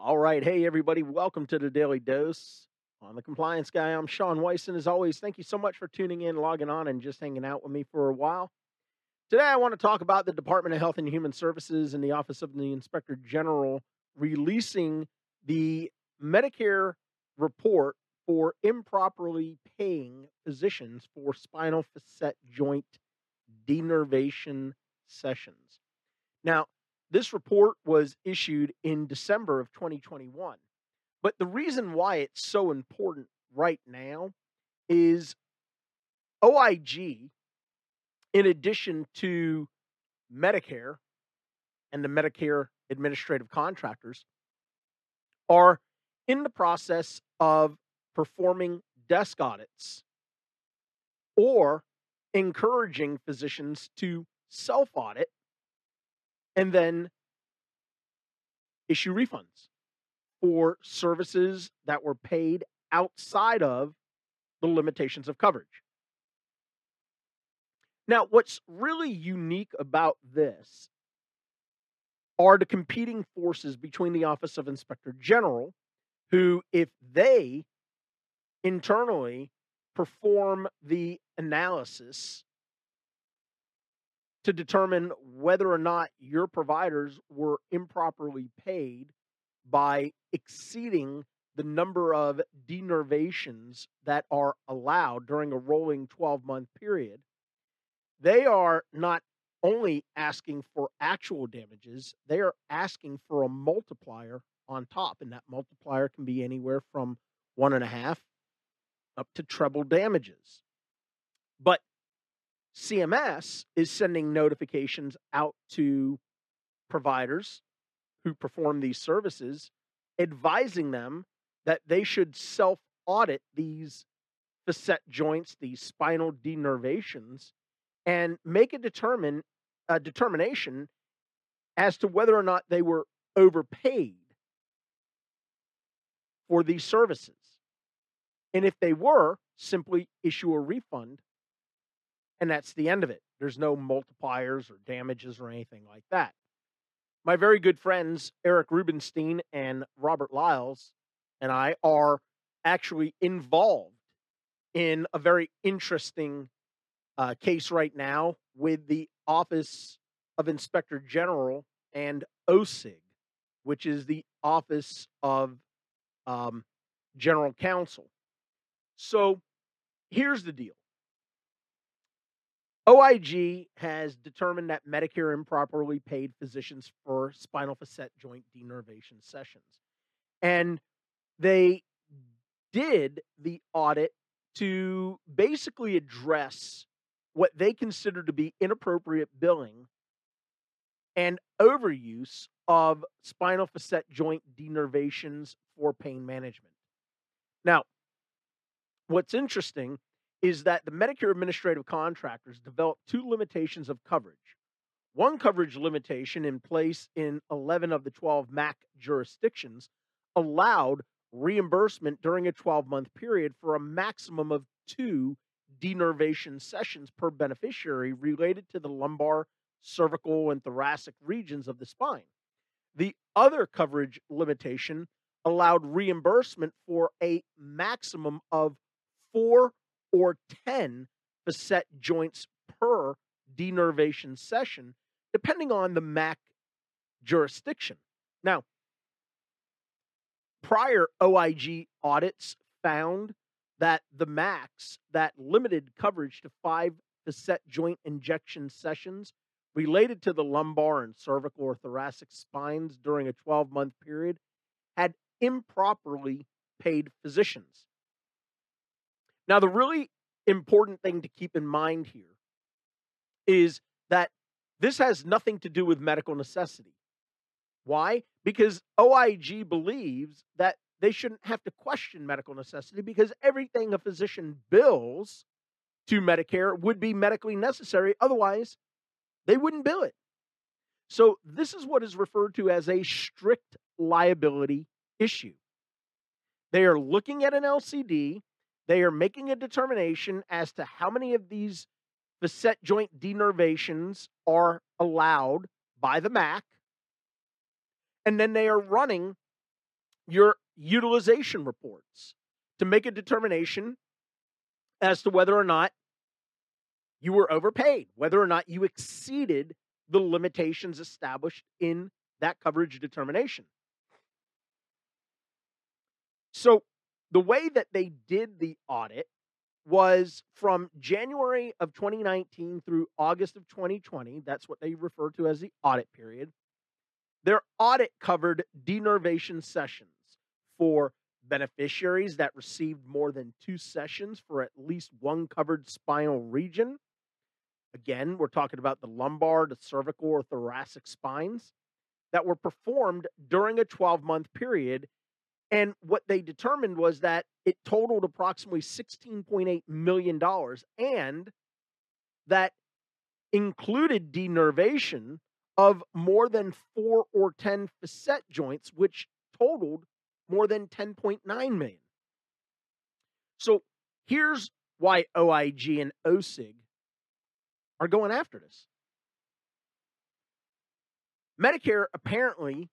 All right. Hey, everybody. Welcome to the Daily Dose. On the Compliance Guy, I'm Sean Weiss. And as always, thank you so much for tuning in, logging on, and just hanging out with me for a while. Today, I want to talk about the Department of Health and Human Services and the Office of the Inspector General releasing the Medicare report for improperly paying physicians for spinal facet joint denervation sessions. Now, this report was issued in December of 2021. But the reason why it's so important right now is OIG, in addition to Medicare and the Medicare administrative contractors, are in the process of performing desk audits or encouraging physicians to self audit and then issue refunds for services that were paid outside of the limitations of coverage. Now, what's really unique about this are the competing forces between the Office of Inspector General, who, if they internally perform the analysis to determine whether or not your providers were improperly paid by exceeding the number of denervations that are allowed during a rolling 12 month period. They are not only asking for actual damages, they are asking for a multiplier on top. And that multiplier can be anywhere from one and a half up to treble damages. But CMS is sending notifications out to providers who perform these services, advising them that they should self audit these facet joints, these spinal denervations, and make a determine a determination as to whether or not they were overpaid for these services. And if they were, simply issue a refund and that's the end of it. There's no multipliers or damages or anything like that. My very good friends, Eric Rubenstein and Robert Liles, and I are actually involved in a very interesting uh, case right now with the Office of Inspector General and OCIG, which is the Office of um, General Counsel. So here's the deal OIG has determined that Medicare improperly paid physicians for spinal facet joint denervation sessions. And they did the audit to basically address what they consider to be inappropriate billing and overuse of spinal facet joint denervations for pain management. Now, what's interesting is that the Medicare administrative contractors developed two limitations of coverage. One coverage limitation in place in 11 of the 12 MAC jurisdictions allowed reimbursement during a 12 month period for a maximum of two denervation sessions per beneficiary related to the lumbar, cervical, and thoracic regions of the spine. The other coverage limitation allowed reimbursement for a maximum of four or 10 facet joints per denervation session, depending on the MAC jurisdiction. Now, prior OIG audits found that the MACs that limited coverage to five facet joint injection sessions related to the lumbar and cervical or thoracic spines during a 12 month period had improperly paid physicians. Now, the really important thing to keep in mind here is that this has nothing to do with medical necessity. Why? Because OIG believes that they shouldn't have to question medical necessity because everything a physician bills to Medicare would be medically necessary. Otherwise, they wouldn't bill it. So, this is what is referred to as a strict liability issue. They are looking at an LCD they are making a determination as to how many of these facet joint denervations are allowed by the MAC. And then they are running your utilization reports to make a determination as to whether or not you were overpaid, whether or not you exceeded the limitations established in that coverage determination. So, the way that they did the audit was from January of 2019 through August of 2020. That's what they refer to as the audit period. Their audit covered denervation sessions for beneficiaries that received more than two sessions for at least one covered spinal region. Again, we're talking about the lumbar, the cervical, or thoracic spines that were performed during a 12 month period. And what they determined was that it totaled approximately $16.8 million and that included denervation of more than four or 10 facet joints, which totaled more than 10.9 million. So here's why OIG and OCIG are going after this. Medicare apparently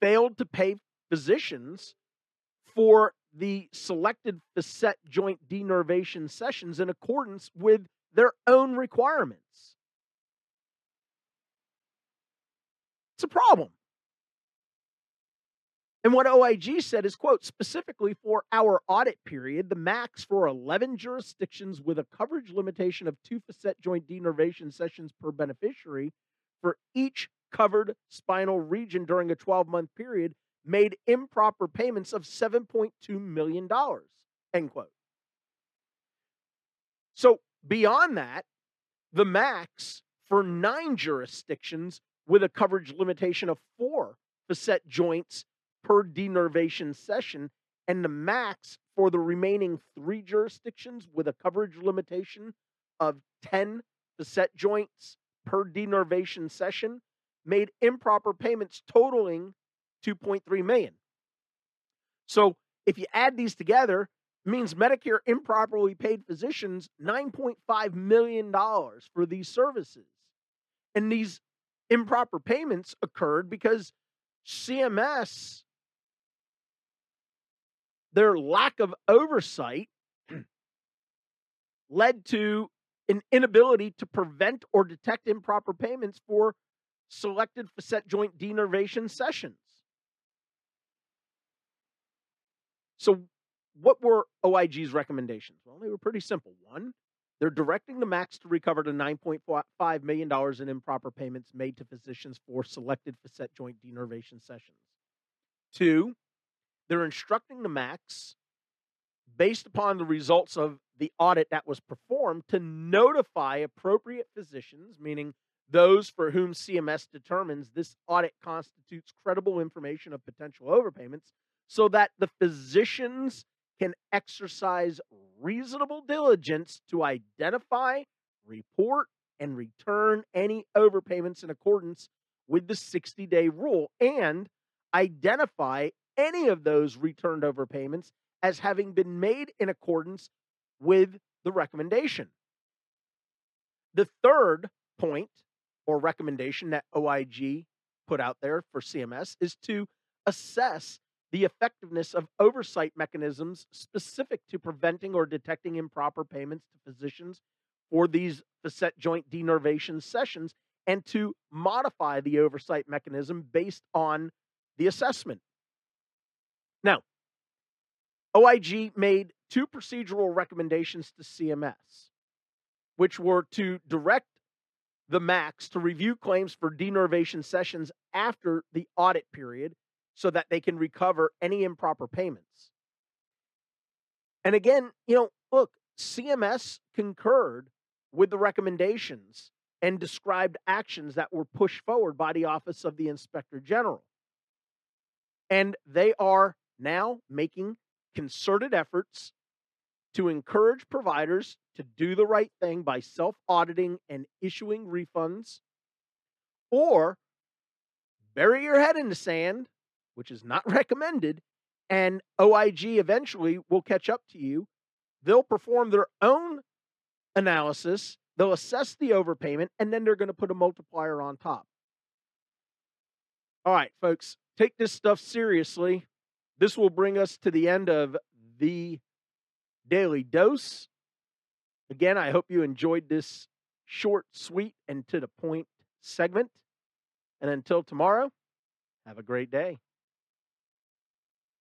failed to pay physicians for the selected facet joint denervation sessions in accordance with their own requirements. It's a problem. And what OIG said is, quote, specifically for our audit period, the MACs for 11 jurisdictions with a coverage limitation of two facet joint denervation sessions per beneficiary for each covered spinal region during a 12 month period made improper payments of $7.2 million, end quote. So beyond that, the MACs for nine jurisdictions with a coverage limitation of four facet joints per denervation session, and the MACs for the remaining three jurisdictions with a coverage limitation of 10 facet joints per denervation session made improper payments totaling 2.3 million. So if you add these together, means Medicare improperly paid physicians 9.5 million dollars for these services. And these improper payments occurred because CMS their lack of oversight led to an inability to prevent or detect improper payments for selected facet joint denervation sessions. So, what were OIG's recommendations? Well, they were pretty simple. One, they're directing the MACs to recover the $9.5 million in improper payments made to physicians for selected facet joint denervation sessions. Two, they're instructing the MACs based upon the results of the audit that was performed to notify appropriate physicians, meaning those for whom CMS determines this audit constitutes credible information of potential overpayments, so that the physicians can exercise reasonable diligence to identify, report, and return any overpayments in accordance with the 60 day rule and identify any of those returned overpayments as having been made in accordance with the recommendation. The third point or recommendation that OIG put out there for CMS is to assess the effectiveness of oversight mechanisms specific to preventing or detecting improper payments to physicians for these facet joint denervation sessions and to modify the oversight mechanism based on the assessment. Now, OIG made two procedural recommendations to CMS, which were to direct the MACs to review claims for denervation sessions after the audit period so that they can recover any improper payments. And again, you know, look, CMS concurred with the recommendations and described actions that were pushed forward by the Office of the Inspector General. And they are now making concerted efforts to encourage providers to do the right thing by self auditing and issuing refunds, or bury your head in the sand, which is not recommended, and OIG eventually will catch up to you. They'll perform their own analysis, they'll assess the overpayment, and then they're going to put a multiplier on top. All right, folks, take this stuff seriously. This will bring us to the end of the daily dose. Again, I hope you enjoyed this short, sweet, and to the point segment. And until tomorrow, have a great day.